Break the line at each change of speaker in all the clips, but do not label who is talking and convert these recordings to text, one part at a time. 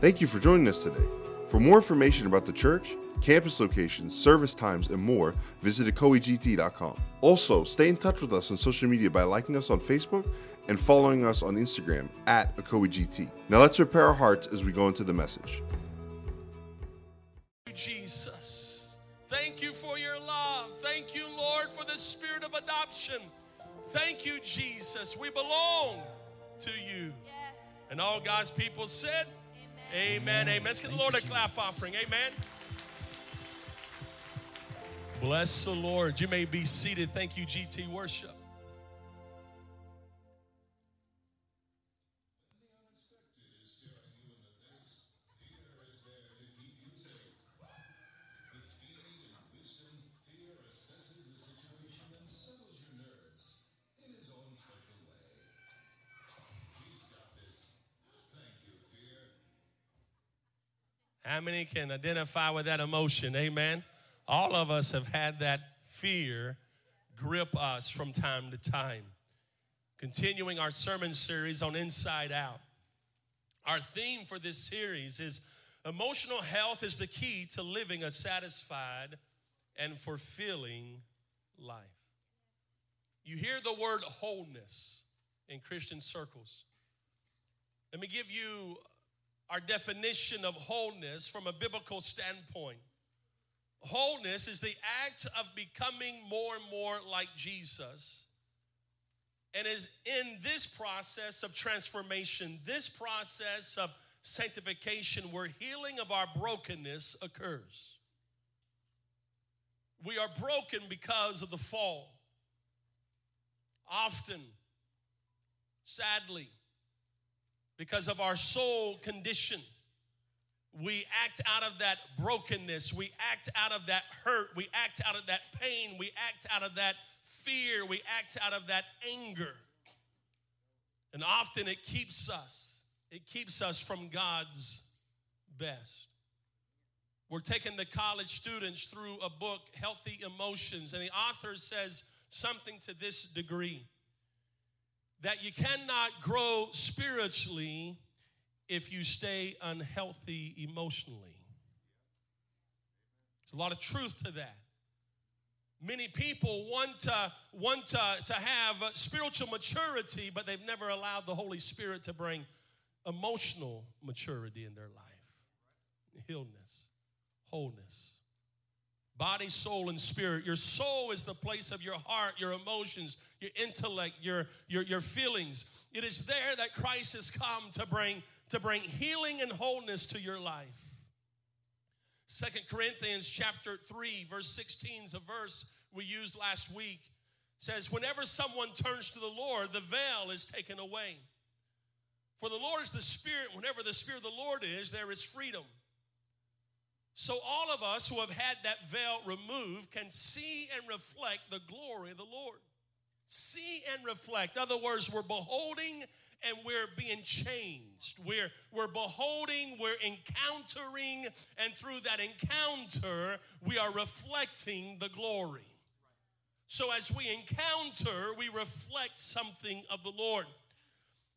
Thank you for joining us today. For more information about the church, campus locations, service times, and more, visit ecoegt.com. Also, stay in touch with us on social media by liking us on Facebook and following us on Instagram at ecoegt. Now let's prepare our hearts as we go into the message.
Jesus. Thank you for your love. Thank you, Lord, for the spirit of adoption. Thank you, Jesus. We belong to you. And all God's people said, Amen. Amen. Let's give the Lord a clap offering. Amen. Bless the Lord. You may be seated. Thank you, GT Worship. How many can identify with that emotion? Amen. All of us have had that fear grip us from time to time. Continuing our sermon series on Inside Out. Our theme for this series is emotional health is the key to living a satisfied and fulfilling life. You hear the word wholeness in Christian circles. Let me give you our definition of wholeness from a biblical standpoint. Wholeness is the act of becoming more and more like Jesus. And is in this process of transformation, this process of sanctification, where healing of our brokenness occurs. We are broken because of the fall. Often, sadly, because of our soul condition. We act out of that brokenness. We act out of that hurt. We act out of that pain. We act out of that fear. We act out of that anger. And often it keeps us, it keeps us from God's best. We're taking the college students through a book, Healthy Emotions, and the author says something to this degree that you cannot grow spiritually if you stay unhealthy emotionally. There's a lot of truth to that. Many people want to, want to, to have spiritual maturity, but they've never allowed the Holy Spirit to bring emotional maturity in their life. Illness, wholeness body, soul, and spirit. Your soul is the place of your heart, your emotions, your intellect, your, your, your feelings. It is there that Christ has come to bring, to bring healing and wholeness to your life. Second Corinthians chapter 3, verse 16 is a verse we used last week. says, Whenever someone turns to the Lord, the veil is taken away. For the Lord is the Spirit. Whenever the Spirit of the Lord is, there is freedom. So, all of us who have had that veil removed can see and reflect the glory of the Lord. See and reflect. In other words, we're beholding and we're being changed. We're, we're beholding, we're encountering, and through that encounter, we are reflecting the glory. So, as we encounter, we reflect something of the Lord.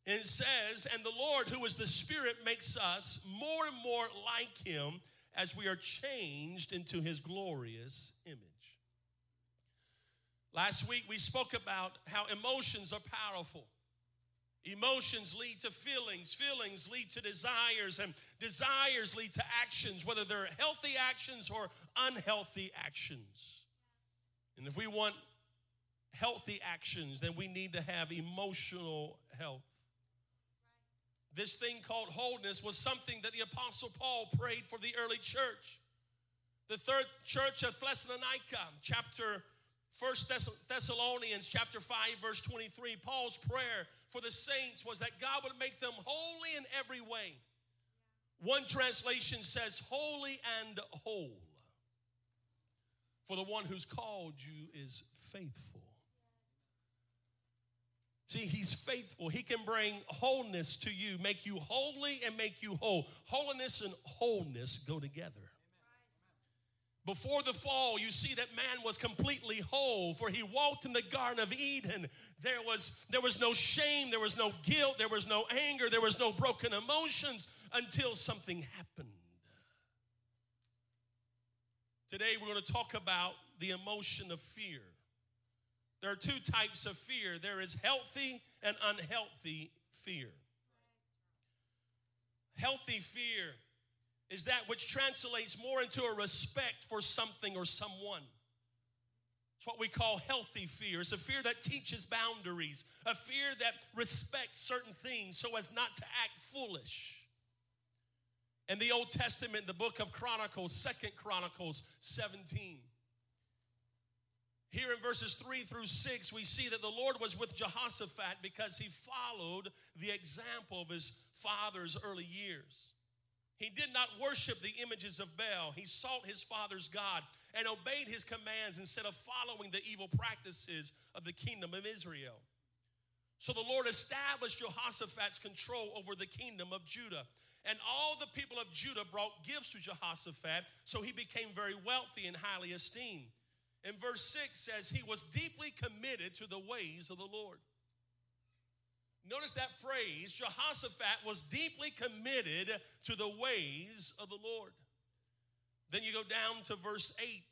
And it says, And the Lord, who is the Spirit, makes us more and more like Him as we are changed into his glorious image. Last week we spoke about how emotions are powerful. Emotions lead to feelings, feelings lead to desires, and desires lead to actions, whether they're healthy actions or unhealthy actions. And if we want healthy actions, then we need to have emotional health. This thing called wholeness was something that the Apostle Paul prayed for the early church. The third church of Thessalonica, chapter First Thessalonians chapter 5 verse 23 Paul's prayer for the saints was that God would make them holy in every way. One translation says holy and whole. For the one who's called you is faithful. See, he's faithful. He can bring wholeness to you, make you holy and make you whole. Holiness and wholeness go together. Before the fall, you see that man was completely whole, for he walked in the Garden of Eden. There was, there was no shame, there was no guilt, there was no anger, there was no broken emotions until something happened. Today, we're going to talk about the emotion of fear. There are two types of fear there is healthy and unhealthy fear. Healthy fear is that which translates more into a respect for something or someone. It's what we call healthy fear. It's a fear that teaches boundaries, a fear that respects certain things so as not to act foolish. In the Old Testament, the book of Chronicles, Second Chronicles 17. Here in verses 3 through 6, we see that the Lord was with Jehoshaphat because he followed the example of his father's early years. He did not worship the images of Baal. He sought his father's God and obeyed his commands instead of following the evil practices of the kingdom of Israel. So the Lord established Jehoshaphat's control over the kingdom of Judah. And all the people of Judah brought gifts to Jehoshaphat, so he became very wealthy and highly esteemed. In verse 6 says, He was deeply committed to the ways of the Lord. Notice that phrase Jehoshaphat was deeply committed to the ways of the Lord. Then you go down to verse 8.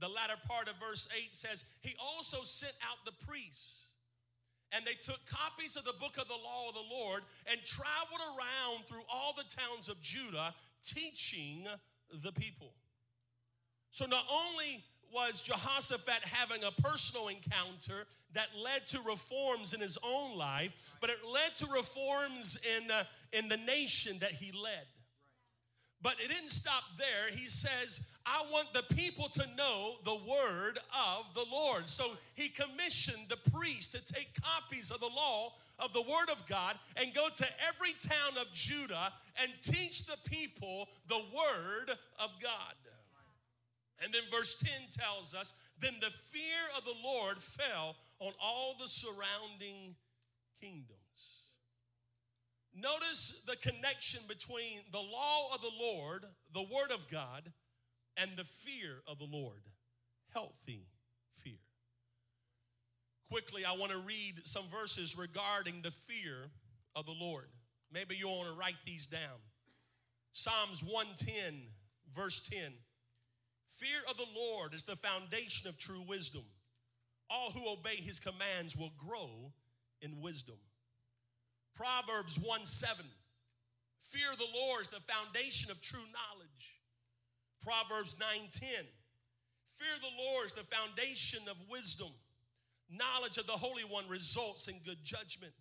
The latter part of verse 8 says, He also sent out the priests, and they took copies of the book of the law of the Lord and traveled around through all the towns of Judah, teaching the people. So not only was Jehoshaphat having a personal encounter that led to reforms in his own life, but it led to reforms in, uh, in the nation that he led. But it didn't stop there. He says, I want the people to know the word of the Lord. So he commissioned the priest to take copies of the law of the word of God and go to every town of Judah and teach the people the word of God. And then verse 10 tells us then the fear of the Lord fell on all the surrounding kingdoms. Notice the connection between the law of the Lord, the word of God, and the fear of the Lord. Healthy fear. Quickly, I want to read some verses regarding the fear of the Lord. Maybe you want to write these down. Psalms 110, verse 10. Fear of the Lord is the foundation of true wisdom. All who obey his commands will grow in wisdom. Proverbs 1 7. Fear of the Lord is the foundation of true knowledge. Proverbs 9 10. Fear of the Lord is the foundation of wisdom. Knowledge of the Holy One results in good judgment.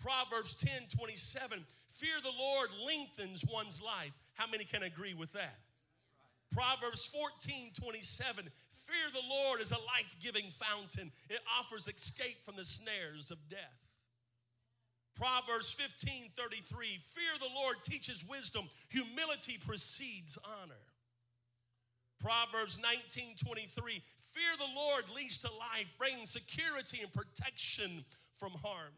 Proverbs 10 27. Fear the Lord lengthens one's life. How many can agree with that? Proverbs 14 27. Fear the Lord is a life giving fountain, it offers escape from the snares of death. Proverbs 15 33. Fear the Lord teaches wisdom, humility precedes honor. Proverbs 19 23. Fear the Lord leads to life, bringing security and protection from harm.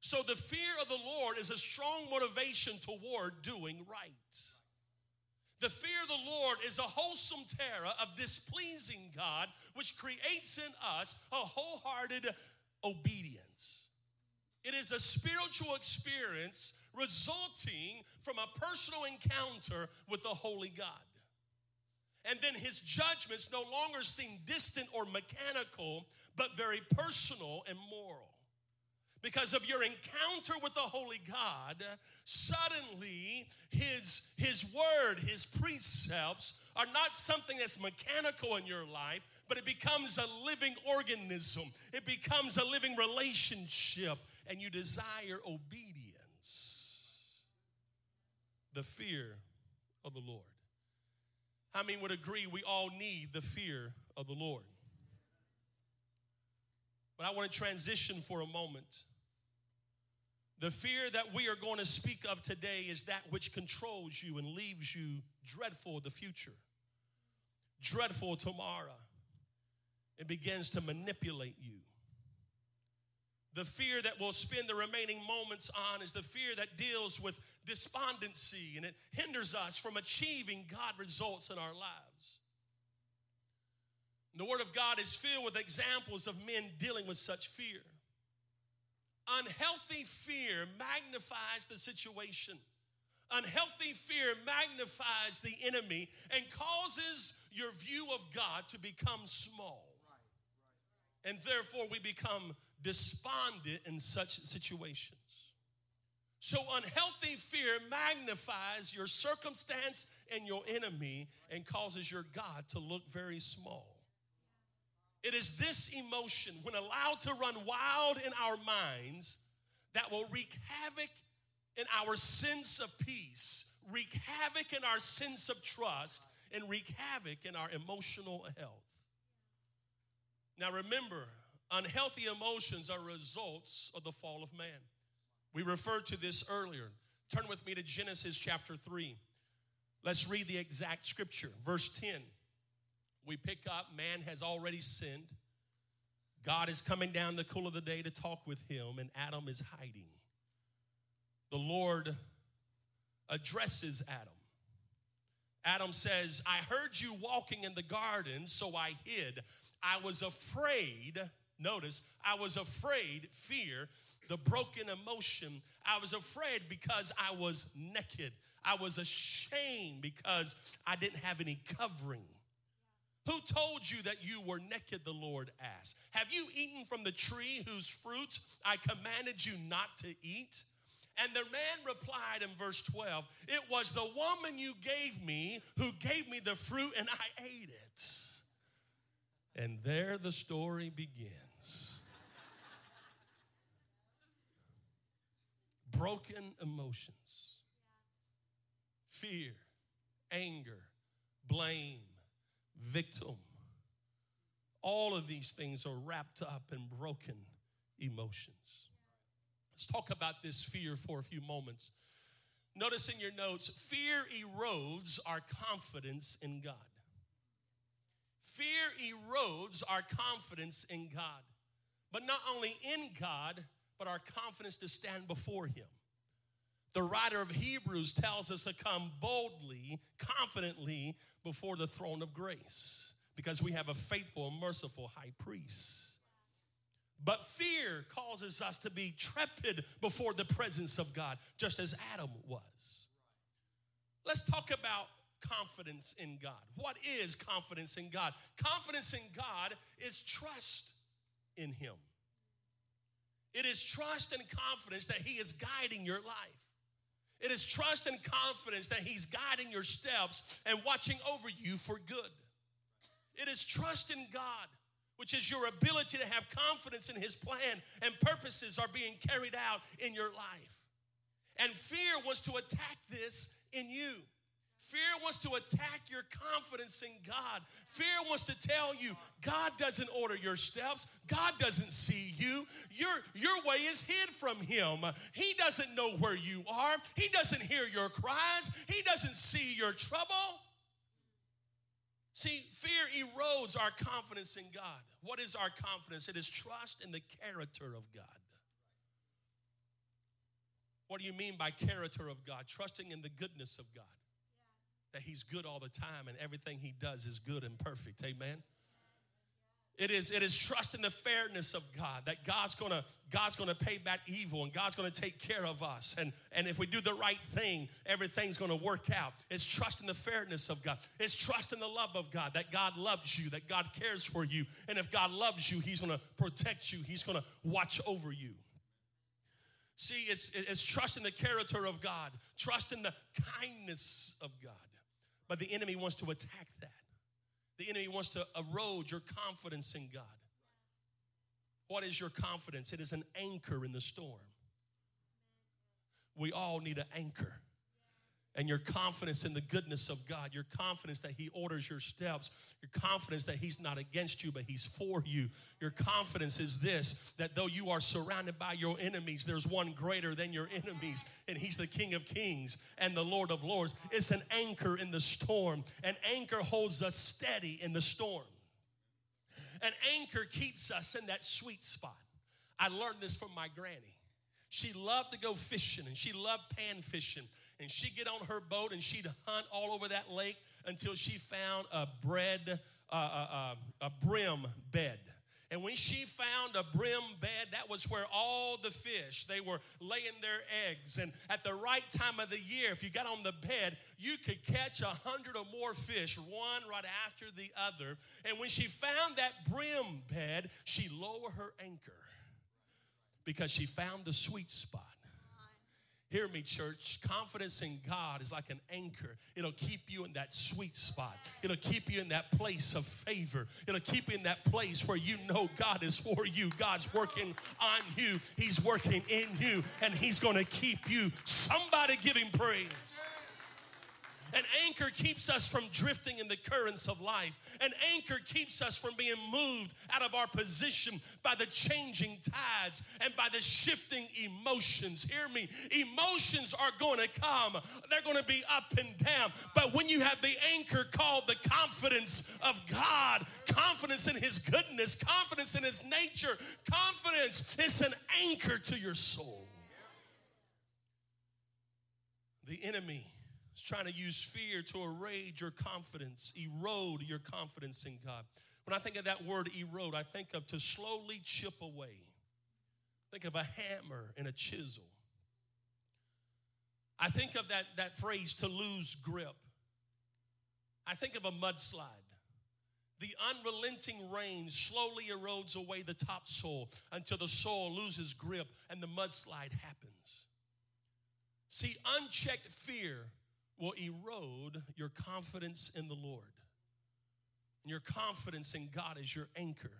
So, the fear of the Lord is a strong motivation toward doing right. The fear of the Lord is a wholesome terror of displeasing God, which creates in us a wholehearted obedience. It is a spiritual experience resulting from a personal encounter with the Holy God. And then his judgments no longer seem distant or mechanical, but very personal and moral because of your encounter with the holy god suddenly his his word his precepts are not something that's mechanical in your life but it becomes a living organism. It becomes a living relationship and you desire obedience. The fear of the lord. How many would agree we all need the fear of the lord? But I want to transition for a moment the fear that we are going to speak of today is that which controls you and leaves you dreadful the future, dreadful tomorrow. It begins to manipulate you. The fear that we'll spend the remaining moments on is the fear that deals with despondency and it hinders us from achieving God results in our lives. The Word of God is filled with examples of men dealing with such fear. Unhealthy fear magnifies the situation. Unhealthy fear magnifies the enemy and causes your view of God to become small. And therefore, we become despondent in such situations. So, unhealthy fear magnifies your circumstance and your enemy and causes your God to look very small. It is this emotion, when allowed to run wild in our minds, that will wreak havoc in our sense of peace, wreak havoc in our sense of trust, and wreak havoc in our emotional health. Now, remember, unhealthy emotions are results of the fall of man. We referred to this earlier. Turn with me to Genesis chapter 3. Let's read the exact scripture. Verse 10. We pick up, man has already sinned. God is coming down the cool of the day to talk with him, and Adam is hiding. The Lord addresses Adam. Adam says, I heard you walking in the garden, so I hid. I was afraid. Notice, I was afraid, fear, the broken emotion. I was afraid because I was naked. I was ashamed because I didn't have any covering. Who told you that you were naked? The Lord asked. Have you eaten from the tree whose fruit I commanded you not to eat? And the man replied in verse 12, It was the woman you gave me who gave me the fruit, and I ate it. And there the story begins. Broken emotions, fear, anger, blame, victim. All of these things are wrapped up in broken emotions. Let's talk about this fear for a few moments. Notice in your notes, fear erodes our confidence in God. Fear erodes our confidence in God, but not only in God, but our confidence to stand before Him. The writer of Hebrews tells us to come boldly, confidently before the throne of grace because we have a faithful and merciful high priest. But fear causes us to be trepid before the presence of God, just as Adam was. Let's talk about confidence in God. What is confidence in God? Confidence in God is trust in Him. It is trust and confidence that He is guiding your life. It is trust and confidence that He's guiding your steps and watching over you for good. It is trust in God, which is your ability to have confidence in His plan and purposes are being carried out in your life. And fear wants to attack this in you. Fear wants to attack your confidence in God. Fear wants to tell you God doesn't order your steps. God doesn't see you. Your, your way is hid from Him. He doesn't know where you are. He doesn't hear your cries. He doesn't see your trouble. See, fear erodes our confidence in God. What is our confidence? It is trust in the character of God. What do you mean by character of God? Trusting in the goodness of God that he's good all the time and everything he does is good and perfect. Amen. It is, it is trust in the fairness of God that God's gonna, God's gonna pay back evil and God's gonna take care of us. And, and if we do the right thing, everything's gonna work out. It's trust in the fairness of God. It's trust in the love of God that God loves you, that God cares for you. And if God loves you, He's gonna protect you, He's gonna watch over you. See, it's, it's trust in the character of God, trust in the kindness of God. But the enemy wants to attack that. The enemy wants to erode your confidence in God. What is your confidence? It is an anchor in the storm. We all need an anchor and your confidence in the goodness of God, your confidence that He orders your steps, your confidence that He's not against you, but He's for you. Your confidence is this that though you are surrounded by your enemies, there's one greater than your enemies, and He's the King of Kings and the Lord of Lords. It's an anchor in the storm. An anchor holds us steady in the storm. An anchor keeps us in that sweet spot. I learned this from my granny. She loved to go fishing and she loved pan fishing. And she'd get on her boat and she'd hunt all over that lake until she found a bread, uh, uh, uh, a brim bed. And when she found a brim bed, that was where all the fish, they were laying their eggs. And at the right time of the year, if you got on the bed, you could catch a hundred or more fish, one right after the other. And when she found that brim bed, she lowered her anchor because she found the sweet spot. Hear me, church. Confidence in God is like an anchor. It'll keep you in that sweet spot. It'll keep you in that place of favor. It'll keep you in that place where you know God is for you. God's working on you. He's working in you, and He's going to keep you. Somebody give Him praise. An anchor keeps us from drifting in the currents of life. An anchor keeps us from being moved out of our position by the changing tides and by the shifting emotions. Hear me. Emotions are going to come, they're going to be up and down. But when you have the anchor called the confidence of God, confidence in His goodness, confidence in His nature, confidence, it's an anchor to your soul. The enemy trying to use fear to erode your confidence, erode your confidence in God. When I think of that word erode, I think of to slowly chip away. Think of a hammer and a chisel. I think of that, that phrase to lose grip. I think of a mudslide. The unrelenting rain slowly erodes away the topsoil until the soil loses grip and the mudslide happens. See, unchecked fear will erode your confidence in the Lord. And your confidence in God is your anchor.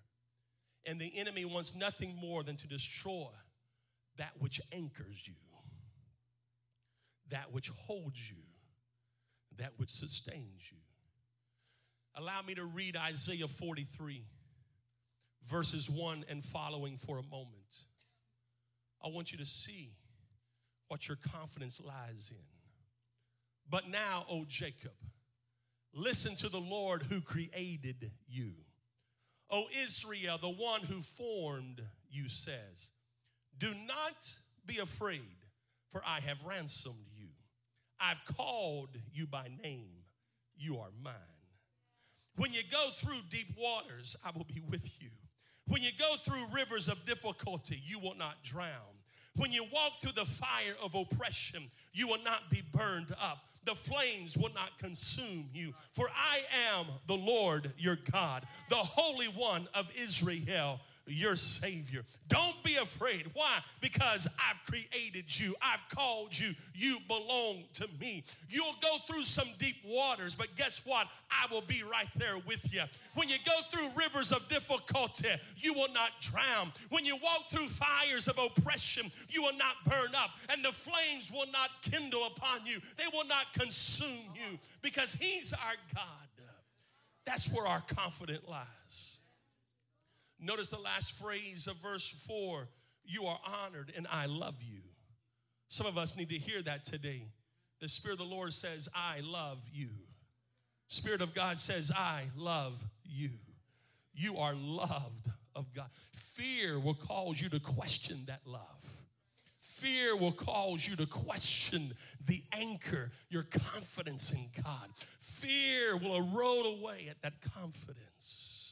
And the enemy wants nothing more than to destroy that which anchors you, that which holds you, that which sustains you. Allow me to read Isaiah 43, verses 1 and following for a moment. I want you to see what your confidence lies in. But now, O Jacob, listen to the Lord who created you. O Israel, the one who formed you says, Do not be afraid, for I have ransomed you. I've called you by name. You are mine. When you go through deep waters, I will be with you. When you go through rivers of difficulty, you will not drown. When you walk through the fire of oppression, you will not be burned up the flames will not consume you. For I am the Lord your God, the Holy One of Israel your Savior. Don't be afraid. Why? Because I've created you, I've called you, you belong to me. You'll go through some deep waters, but guess what? I will be right there with you. When you go through rivers of difficulty, you will not drown. When you walk through fires of oppression, you will not burn up, and the flames will not kindle upon you, they will not consume you because He's our God. That's where our confidence lies. Notice the last phrase of verse 4 You are honored, and I love you. Some of us need to hear that today. The Spirit of the Lord says, I love you. Spirit of God says, I love you. You are loved of God. Fear will cause you to question that love. Fear will cause you to question the anchor, your confidence in God. Fear will erode away at that confidence.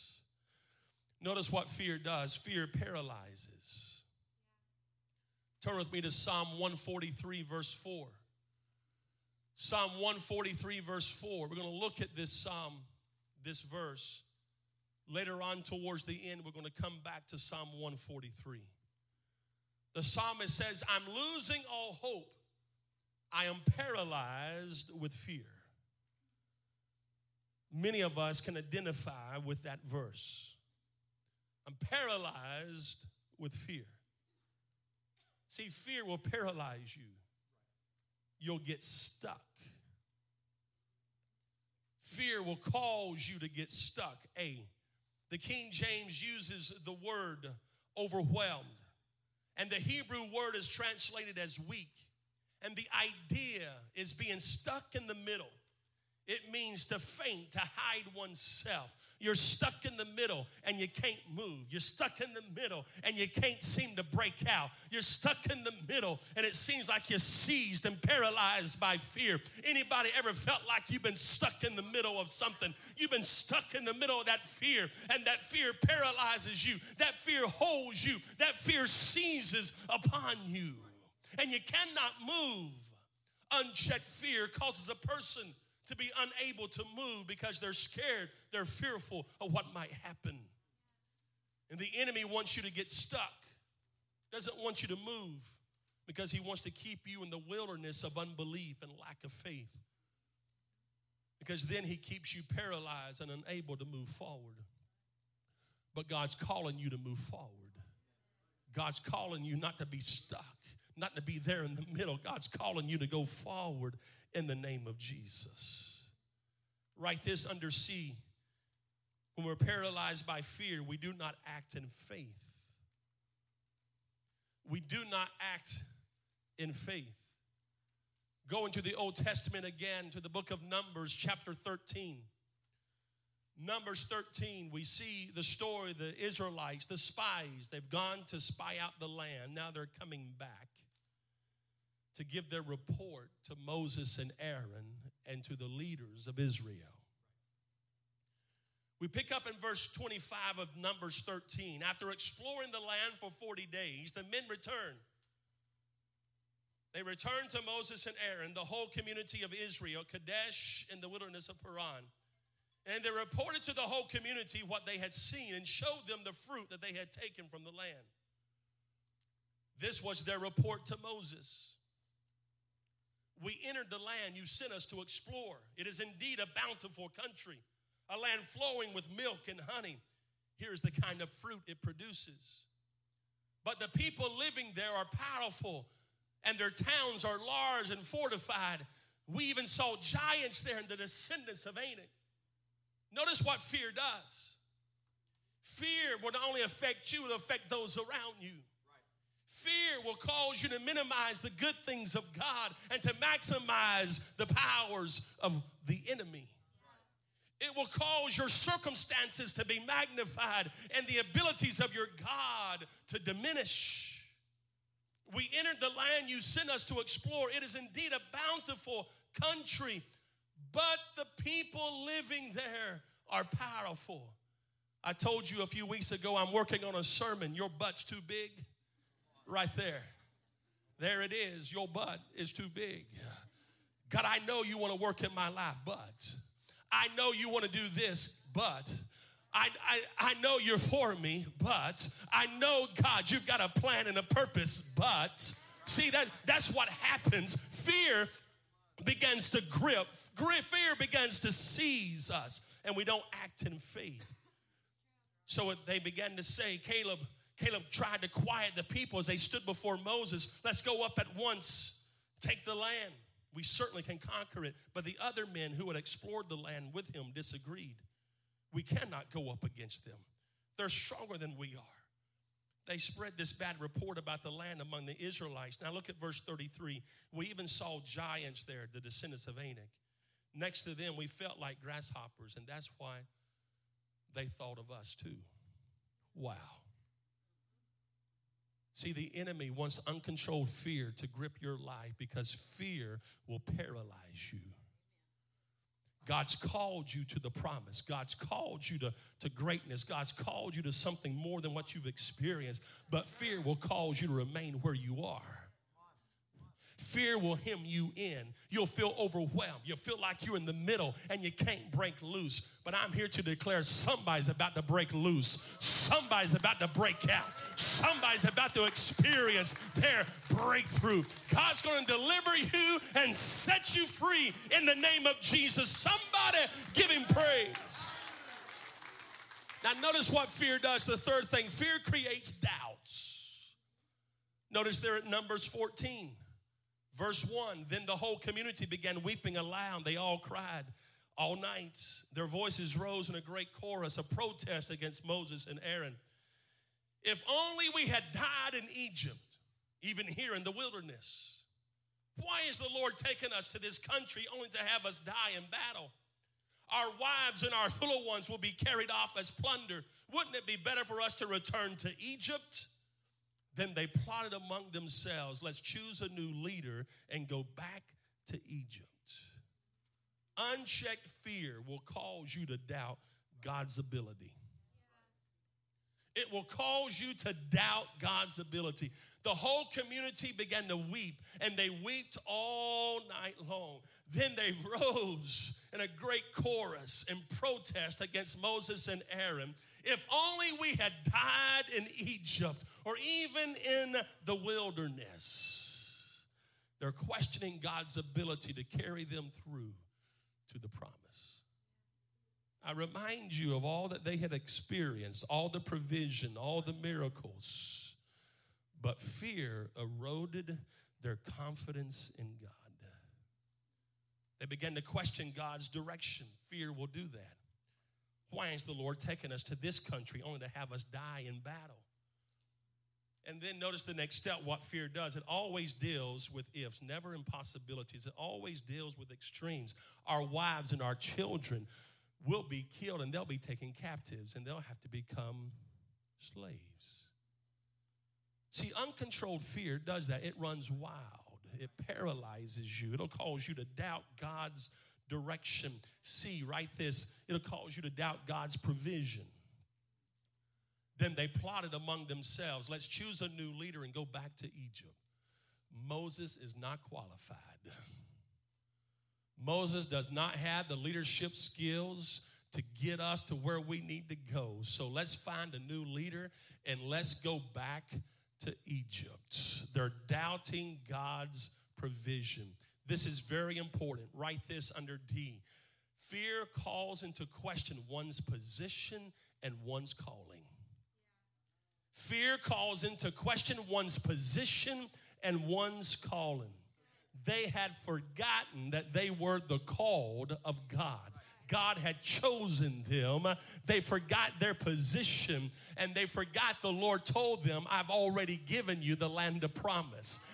Notice what fear does fear paralyzes. Turn with me to Psalm 143, verse 4. Psalm 143, verse 4. We're going to look at this psalm, this verse. Later on, towards the end, we're going to come back to Psalm 143. The psalmist says, I'm losing all hope. I am paralyzed with fear. Many of us can identify with that verse. I'm paralyzed with fear. See, fear will paralyze you, you'll get stuck. Fear will cause you to get stuck. A. The King James uses the word overwhelmed, and the Hebrew word is translated as weak. And the idea is being stuck in the middle. It means to faint, to hide oneself. You're stuck in the middle and you can't move. You're stuck in the middle and you can't seem to break out. You're stuck in the middle and it seems like you're seized and paralyzed by fear. Anybody ever felt like you've been stuck in the middle of something? You've been stuck in the middle of that fear and that fear paralyzes you. That fear holds you. That fear seizes upon you. And you cannot move. Unchecked fear causes a person to be unable to move because they're scared, they're fearful of what might happen. And the enemy wants you to get stuck, doesn't want you to move because he wants to keep you in the wilderness of unbelief and lack of faith. Because then he keeps you paralyzed and unable to move forward. But God's calling you to move forward. God's calling you not to be stuck, not to be there in the middle. God's calling you to go forward in the name of Jesus. Write this under C. When we're paralyzed by fear, we do not act in faith. We do not act in faith. Go into the Old Testament again to the book of Numbers, chapter 13. Numbers 13, we see the story the Israelites, the spies, they've gone to spy out the land. Now they're coming back to give their report to Moses and Aaron and to the leaders of Israel. We pick up in verse 25 of Numbers 13. After exploring the land for 40 days, the men returned. They returned to Moses and Aaron, the whole community of Israel, Kadesh in the wilderness of Paran. And they reported to the whole community what they had seen and showed them the fruit that they had taken from the land. This was their report to Moses. We entered the land you sent us to explore. It is indeed a bountiful country, a land flowing with milk and honey. Here's the kind of fruit it produces. But the people living there are powerful, and their towns are large and fortified. We even saw giants there and the descendants of Anak. Notice what fear does. Fear will not only affect you, it'll affect those around you. Fear will cause you to minimize the good things of God and to maximize the powers of the enemy. It will cause your circumstances to be magnified and the abilities of your God to diminish. We entered the land you sent us to explore. It is indeed a bountiful country, but the people living there are powerful. I told you a few weeks ago I'm working on a sermon. Your butt's too big right there. There it is. Your butt is too big. God, I know you want to work in my life, but I know you want to do this, but I, I, I know you're for me, but I know, God, you've got a plan and a purpose, but see that that's what happens. Fear begins to grip, fear begins to seize us, and we don't act in faith. So they began to say, Caleb, Caleb tried to quiet the people as they stood before Moses. Let's go up at once, take the land. We certainly can conquer it. But the other men who had explored the land with him disagreed. We cannot go up against them, they're stronger than we are. They spread this bad report about the land among the Israelites. Now look at verse 33. We even saw giants there, the descendants of Anak. Next to them, we felt like grasshoppers, and that's why they thought of us too. Wow. See, the enemy wants uncontrolled fear to grip your life because fear will paralyze you. God's called you to the promise. God's called you to, to greatness. God's called you to something more than what you've experienced. But fear will cause you to remain where you are. Fear will hem you in. You'll feel overwhelmed. You'll feel like you're in the middle and you can't break loose. But I'm here to declare somebody's about to break loose. Somebody's about to break out. Somebody's about to experience their breakthrough. God's going to deliver you and set you free in the name of Jesus. Somebody give him praise. Now, notice what fear does. The third thing fear creates doubts. Notice there at Numbers 14. Verse 1 Then the whole community began weeping aloud. They all cried all night. Their voices rose in a great chorus, a protest against Moses and Aaron. If only we had died in Egypt, even here in the wilderness. Why is the Lord taking us to this country only to have us die in battle? Our wives and our little ones will be carried off as plunder. Wouldn't it be better for us to return to Egypt? Then they plotted among themselves, let's choose a new leader and go back to Egypt. Unchecked fear will cause you to doubt God's ability. It will cause you to doubt God's ability. The whole community began to weep, and they wept all night long. Then they rose in a great chorus in protest against Moses and Aaron. If only we had died in Egypt or even in the wilderness. They're questioning God's ability to carry them through to the promise. I remind you of all that they had experienced, all the provision, all the miracles. But fear eroded their confidence in God. They began to question God's direction. Fear will do that. Why is the Lord taking us to this country only to have us die in battle? And then notice the next step what fear does. It always deals with ifs, never impossibilities. It always deals with extremes. Our wives and our children will be killed and they'll be taken captives and they'll have to become slaves. See, uncontrolled fear does that. It runs wild, it paralyzes you, it'll cause you to doubt God's direction. See, write this it'll cause you to doubt God's provision. Then they plotted among themselves let's choose a new leader and go back to Egypt. Moses is not qualified. Moses does not have the leadership skills to get us to where we need to go. So let's find a new leader and let's go back to Egypt. They're doubting God's provision. This is very important. Write this under D. Fear calls into question one's position and one's calling. Fear calls into question one's position and one's calling they had forgotten that they were the called of God. God had chosen them. They forgot their position and they forgot the Lord told them, I've already given you the land of promise.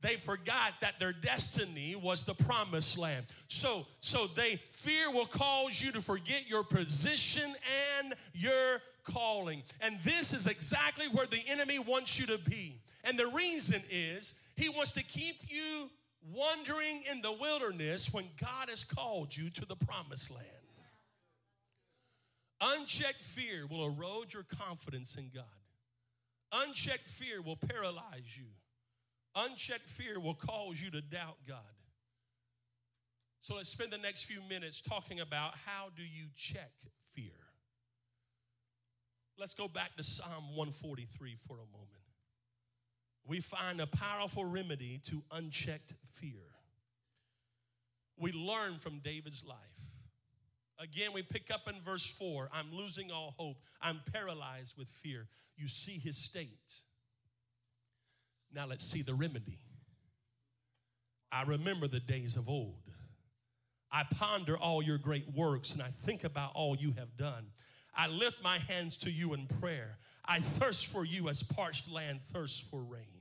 They forgot that their destiny was the promised land. So, so they fear will cause you to forget your position and your calling. And this is exactly where the enemy wants you to be. And the reason is he wants to keep you wandering in the wilderness when God has called you to the promised land. Unchecked fear will erode your confidence in God. Unchecked fear will paralyze you. Unchecked fear will cause you to doubt God. So let's spend the next few minutes talking about how do you check fear. Let's go back to Psalm 143 for a moment we find a powerful remedy to unchecked fear. We learn from David's life. Again, we pick up in verse 4 I'm losing all hope. I'm paralyzed with fear. You see his state. Now let's see the remedy. I remember the days of old. I ponder all your great works and I think about all you have done. I lift my hands to you in prayer. I thirst for you as parched land thirsts for rain.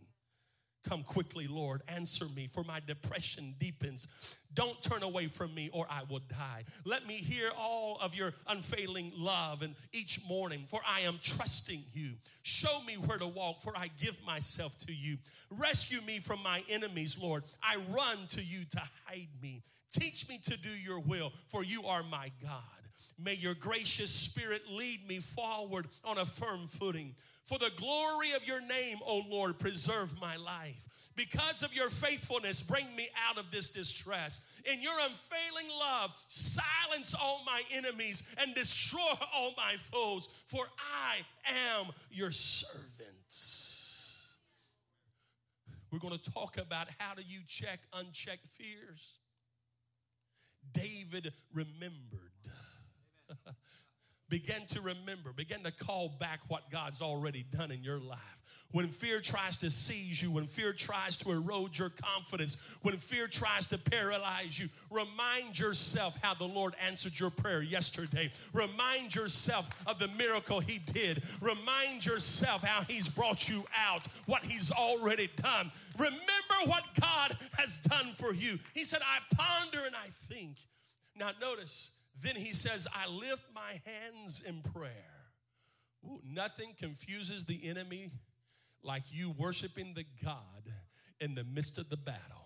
Come quickly, Lord. Answer me, for my depression deepens. Don't turn away from me, or I will die. Let me hear all of your unfailing love and each morning, for I am trusting you. Show me where to walk, for I give myself to you. Rescue me from my enemies, Lord. I run to you to hide me. Teach me to do your will, for you are my God. May your gracious spirit lead me forward on a firm footing. For the glory of your name, O Lord, preserve my life. Because of your faithfulness, bring me out of this distress. In your unfailing love, silence all my enemies and destroy all my foes, for I am your servant. We're going to talk about how do you check unchecked fears. David remembered begin to remember, begin to call back what God's already done in your life. When fear tries to seize you, when fear tries to erode your confidence, when fear tries to paralyze you, remind yourself how the Lord answered your prayer yesterday. Remind yourself of the miracle He did. Remind yourself how He's brought you out, what He's already done. Remember what God has done for you. He said, I ponder and I think. Now, notice, then He says, I lift my hands in prayer. Ooh, nothing confuses the enemy like you worshiping the God in the midst of the battle.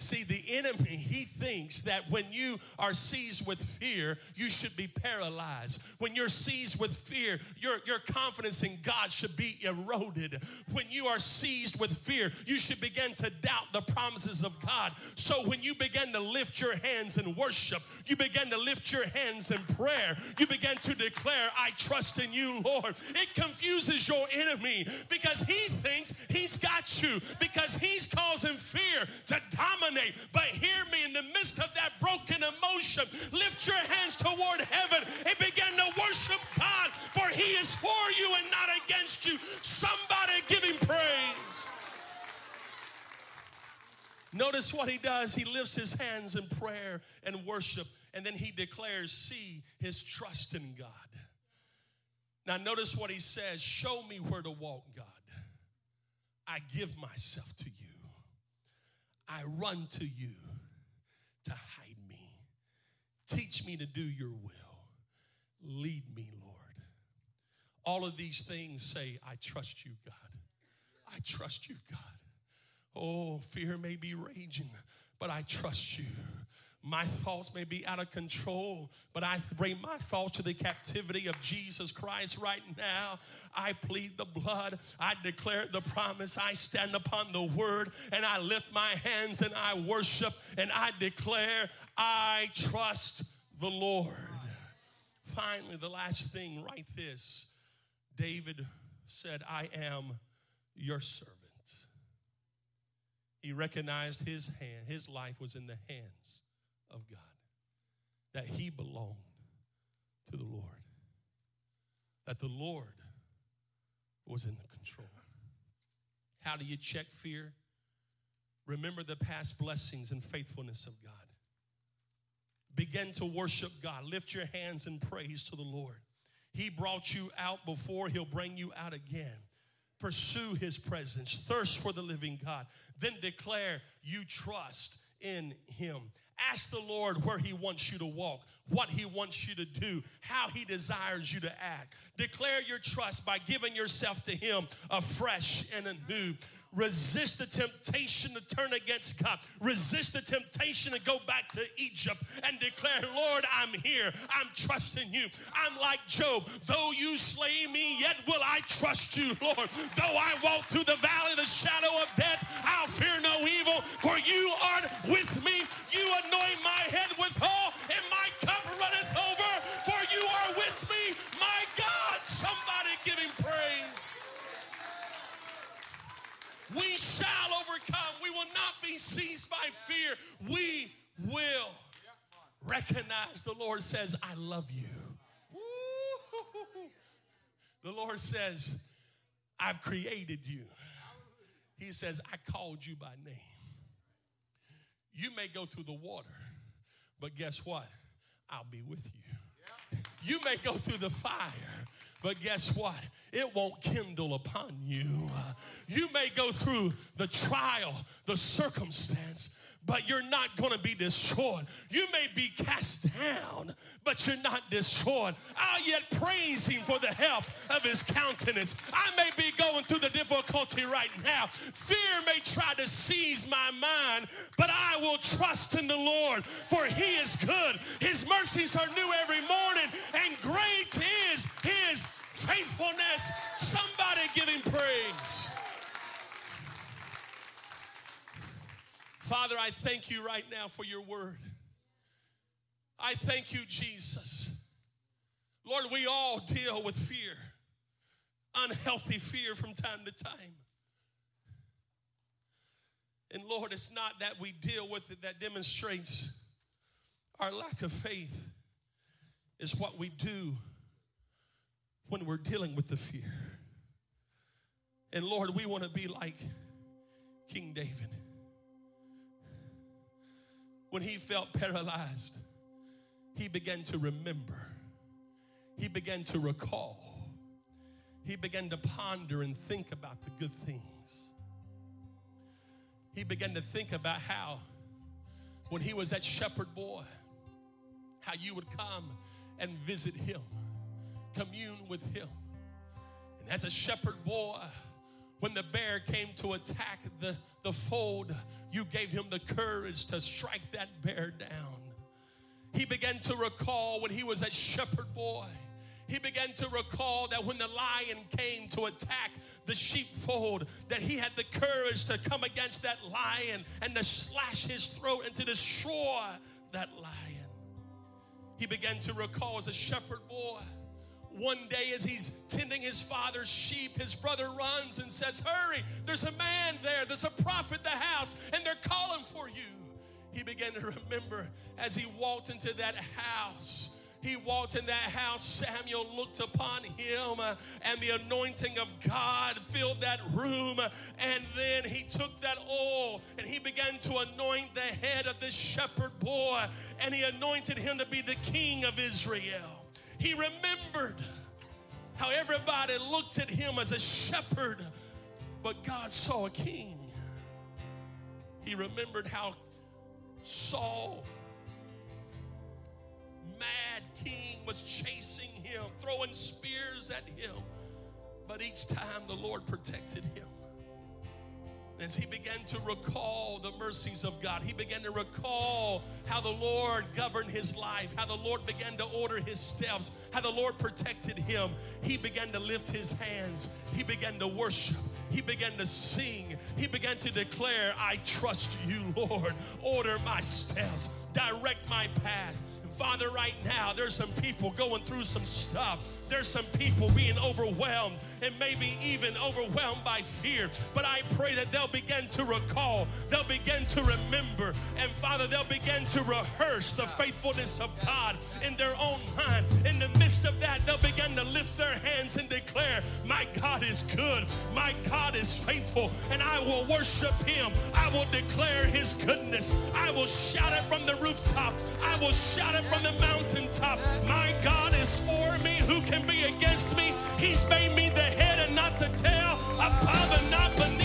See, the enemy, he thinks that when you are seized with fear, you should be paralyzed. When you're seized with fear, your, your confidence in God should be eroded. When you are seized with fear, you should begin to doubt the promises of God. So when you begin to lift your hands in worship, you begin to lift your hands in prayer, you begin to declare, I trust in you, Lord. It confuses your enemy because he thinks he's got you, because he's causing fear to dominate dominate. But hear me in the midst of that broken emotion, lift your hands toward heaven and begin to worship God, for He is for you and not against you. Somebody give Him praise. Notice what he does. He lifts his hands in prayer and worship, and then he declares, See his trust in God. Now, notice what he says Show me where to walk, God. I give myself to you. I run to you to hide me. Teach me to do your will. Lead me, Lord. All of these things say, I trust you, God. I trust you, God. Oh, fear may be raging, but I trust you. My thoughts may be out of control, but I bring my thoughts to the captivity of Jesus Christ right now. I plead the blood. I declare the promise. I stand upon the word and I lift my hands and I worship and I declare, I trust the Lord. Finally, the last thing, write this David said, I am your servant. He recognized his hand, his life was in the hands of God, that he belonged to the Lord, that the Lord was in the control. How do you check fear? Remember the past blessings and faithfulness of God. Begin to worship God. Lift your hands in praise to the Lord. He brought you out before, He'll bring you out again. Pursue His presence, thirst for the living God. Then declare you trust in Him. Ask the Lord where He wants you to walk, what He wants you to do, how He desires you to act. Declare your trust by giving yourself to Him afresh and anew. Resist the temptation to turn against God. Resist the temptation to go back to Egypt and declare, Lord, I'm here. I'm trusting you. I'm like Job. Though you slay me, yet will I trust you, Lord. Though I walk through the valley of the shadow of death, I'll fear no evil, for you are with me. You anoint my head with oil, and my cup We shall overcome. We will not be seized by fear. We will recognize the Lord says, I love you. The Lord says, I've created you. He says, I called you by name. You may go through the water, but guess what? I'll be with you. You may go through the fire, but guess what? It won't kindle upon you. You may go through the trial, the circumstance, but you're not going to be destroyed. You may be cast down, but you're not destroyed. I'll yet praise him for the help of his countenance. I may be going through the difficulty right now. Fear may try to seize my mind, but I will trust in the Lord, for he is good. His mercies are new every morning, and great is his faithfulness. Somebody give him praise. Father, I thank you right now for your word. I thank you, Jesus. Lord, we all deal with fear, unhealthy fear from time to time. And Lord, it's not that we deal with it that demonstrates our lack of faith, it's what we do when we're dealing with the fear. And Lord, we want to be like King David. When he felt paralyzed, he began to remember, he began to recall, he began to ponder and think about the good things. He began to think about how, when he was that shepherd boy, how you would come and visit him, commune with him. And as a shepherd boy, when the bear came to attack the, the fold, you gave him the courage to strike that bear down. He began to recall when he was a shepherd boy. He began to recall that when the lion came to attack the sheepfold, that he had the courage to come against that lion and to slash his throat and to destroy that lion. He began to recall as a shepherd boy one day, as he's tending his father's sheep, his brother runs and says, Hurry, there's a man there, there's a prophet in the house, and they're calling for you. He began to remember as he walked into that house he walked in that house, Samuel looked upon him, uh, and the anointing of God filled that room. And then he took that oil and he began to anoint the head of this shepherd boy, and he anointed him to be the king of Israel. He remembered how everybody looked at him as a shepherd, but God saw a king. He remembered how Saul, mad king, was chasing him, throwing spears at him, but each time the Lord protected him as he began to recall the mercies of God, he began to recall how the Lord governed his life, how the Lord began to order his steps, how the Lord protected him. He began to lift his hands, he began to worship, he began to sing, he began to declare, I trust you, Lord. Order my steps, direct my path. Father, right now, there's some people going through some stuff. There's some people being overwhelmed and maybe even overwhelmed by fear. But I pray that they'll begin to recall, they'll begin to remember, and Father, they'll begin to rehearse the faithfulness of God in their own mind. In the midst of that, they'll begin to lift their hands and declare, My God is good, my God is faithful, and I will worship Him. I will declare His goodness. I will shout it from the rooftop. I will shout it from the mountaintop. My God is for me. Who can be against me? He's made me the head and not the tail, above and not beneath.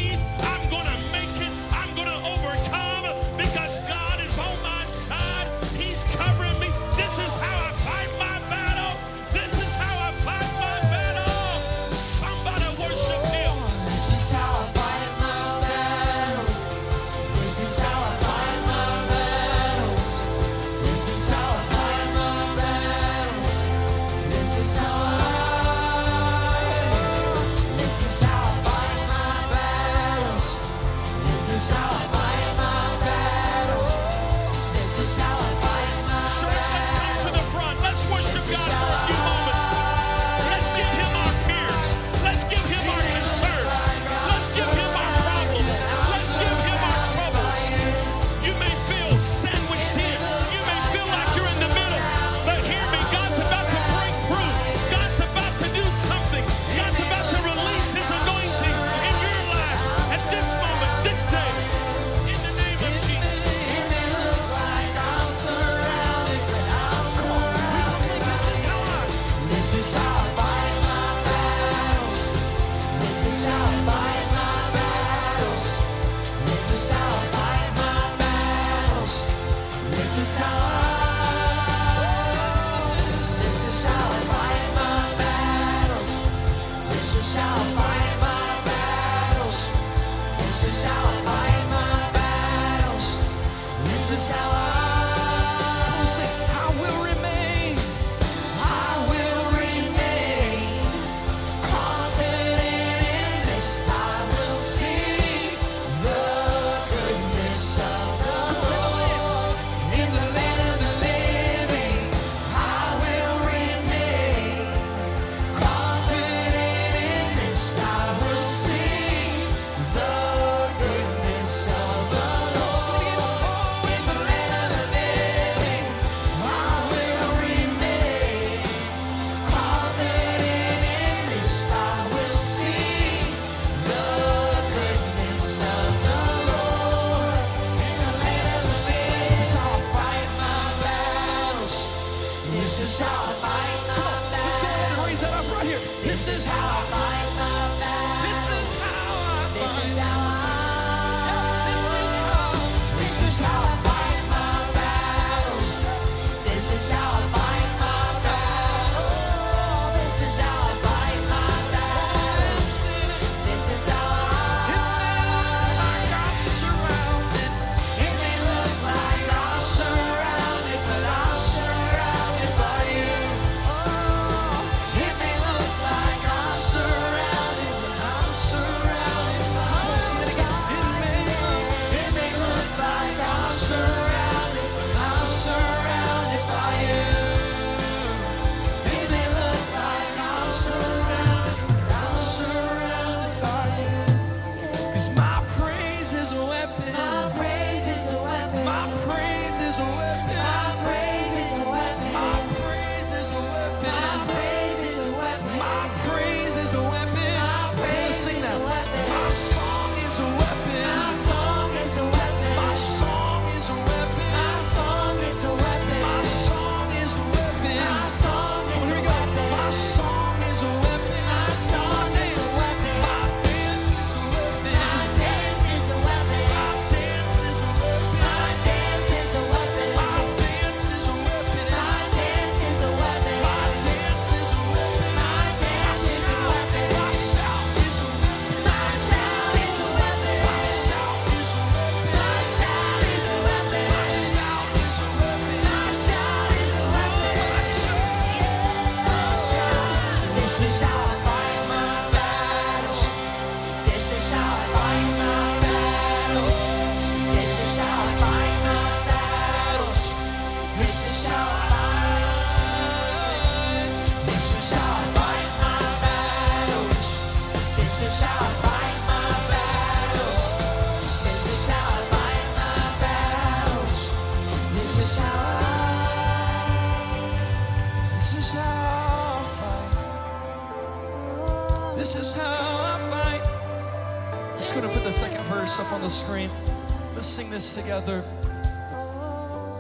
together.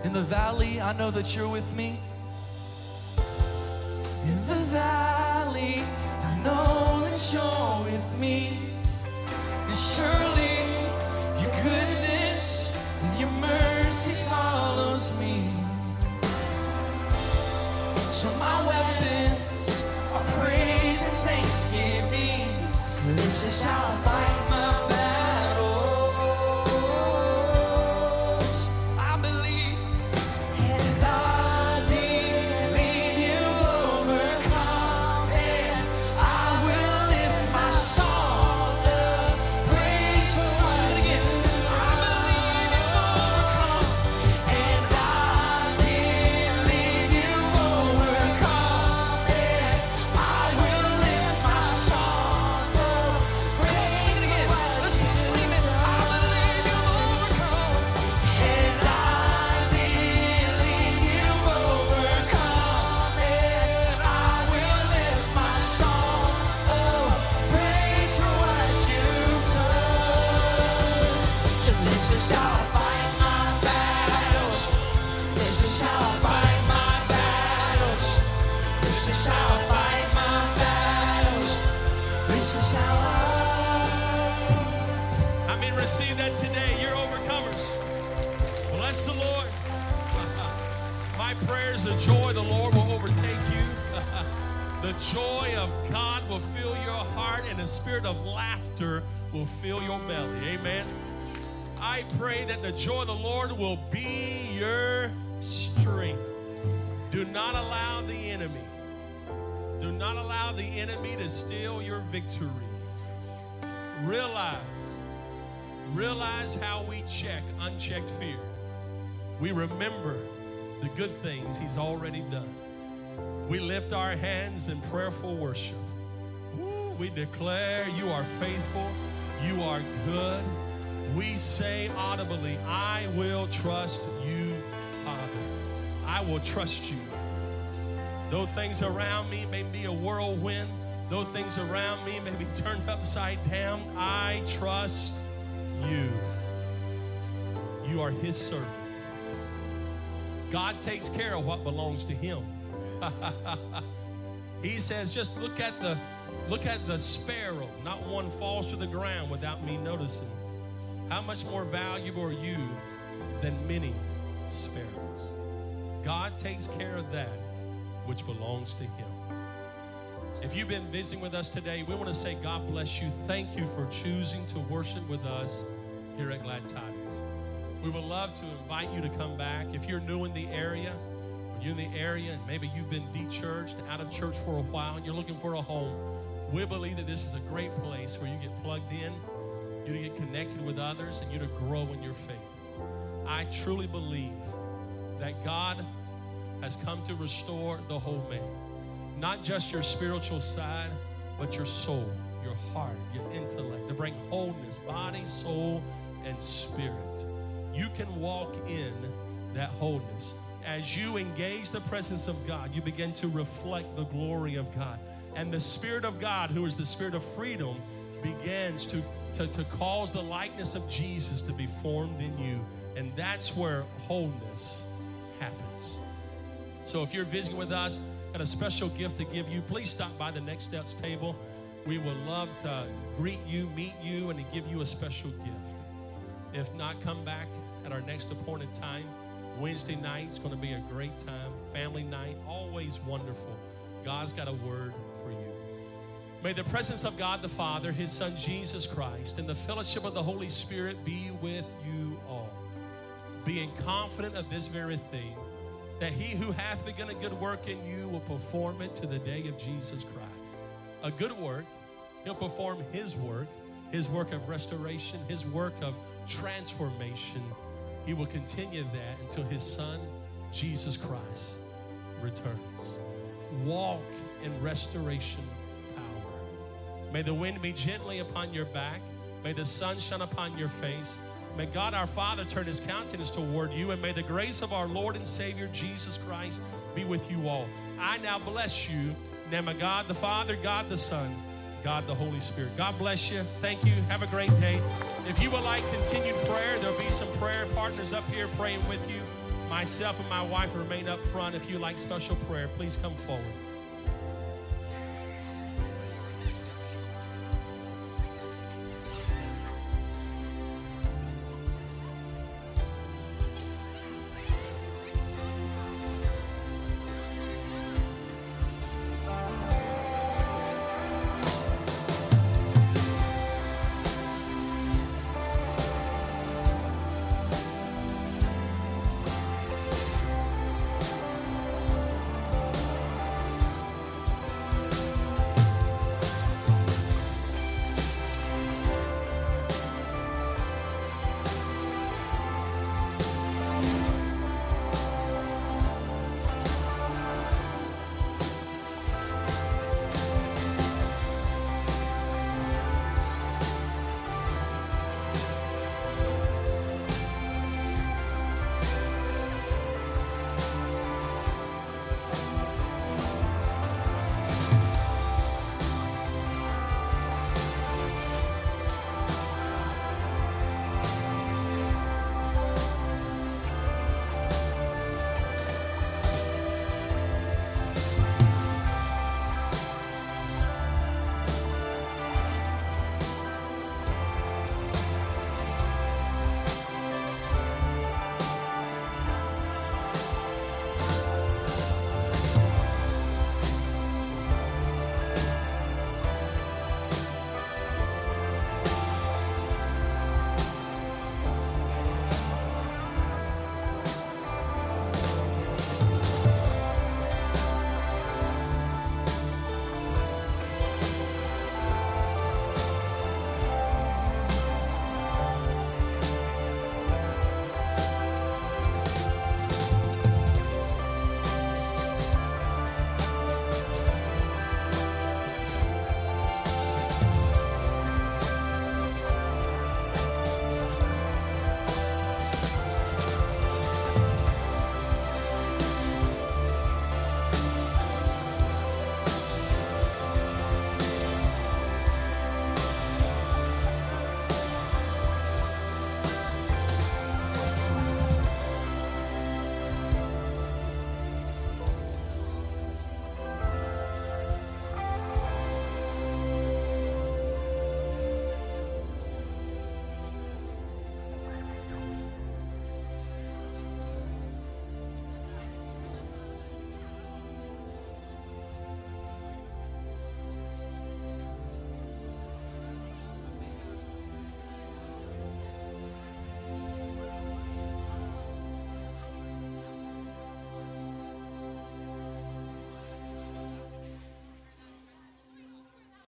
In the valley, I know that you're with me. In the valley, I know that you're with me. And surely your goodness and your mercy follows me. So my weapons are praise and thanksgiving. This is how I fight my The spirit of laughter will fill your belly. Amen. I pray that the joy of the Lord will be your strength. Do not allow the enemy. Do not allow the enemy to steal your victory. Realize, realize how we check unchecked fear. We remember the good things he's already done. We lift our hands in prayerful worship. We declare you are faithful, you are good. We say audibly, I will trust you, Father. I will trust you. Though things around me may be a whirlwind, though things around me may be turned upside down, I trust you. You are his servant. God takes care of what belongs to him.
he says, just look at the look at the sparrow. Not one falls to the ground without me noticing. How much more valuable are you than many sparrows? God takes care of that which belongs to him. If you've been visiting with us today, we want to say, God bless you. Thank you for choosing to worship with us here at Glad Tidings. We would love to invite you to come back. If you're new in the area, you're in the area and maybe you've been de-churched, out of church for a while, and you're looking for a home, we believe that this is a great place where you get plugged in, you to get connected with others, and you to grow in your faith. I truly believe that God has come to restore the whole man. Not just your spiritual side, but your soul, your heart, your intellect, to bring wholeness, body, soul, and spirit. You can walk in that wholeness. As you engage the presence of God, you begin to reflect the glory of God. And the Spirit of God, who is the Spirit of freedom, begins to, to, to cause the likeness of Jesus to be formed in you. And that's where wholeness happens. So if you're visiting with us, got a special gift to give you, please stop by the Next Steps table. We would love to greet you, meet you, and to give you a special gift. If not, come back at our next appointed time. Wednesday night is going to be a great time. Family night, always wonderful. God's got a word. May the presence of God the Father, His Son Jesus Christ, and the fellowship of the Holy Spirit be with you all. Being confident of this very thing, that he who hath begun a good work in you will perform it to the day of Jesus Christ. A good work, he'll perform his work, his work of restoration, his work of transformation. He will continue that until his son, Jesus Christ, returns. Walk in restoration. May the wind be gently upon your back. May the sun shine upon your face. May God our Father turn his countenance toward you, and may the grace of our Lord and Savior Jesus Christ be with you all. I now bless you. Name of God the Father, God the Son, God the Holy Spirit. God bless you. Thank you. Have a great day. If you would like continued prayer, there'll be some prayer partners up here praying with you. Myself and my wife remain up front. If you like special prayer, please come forward.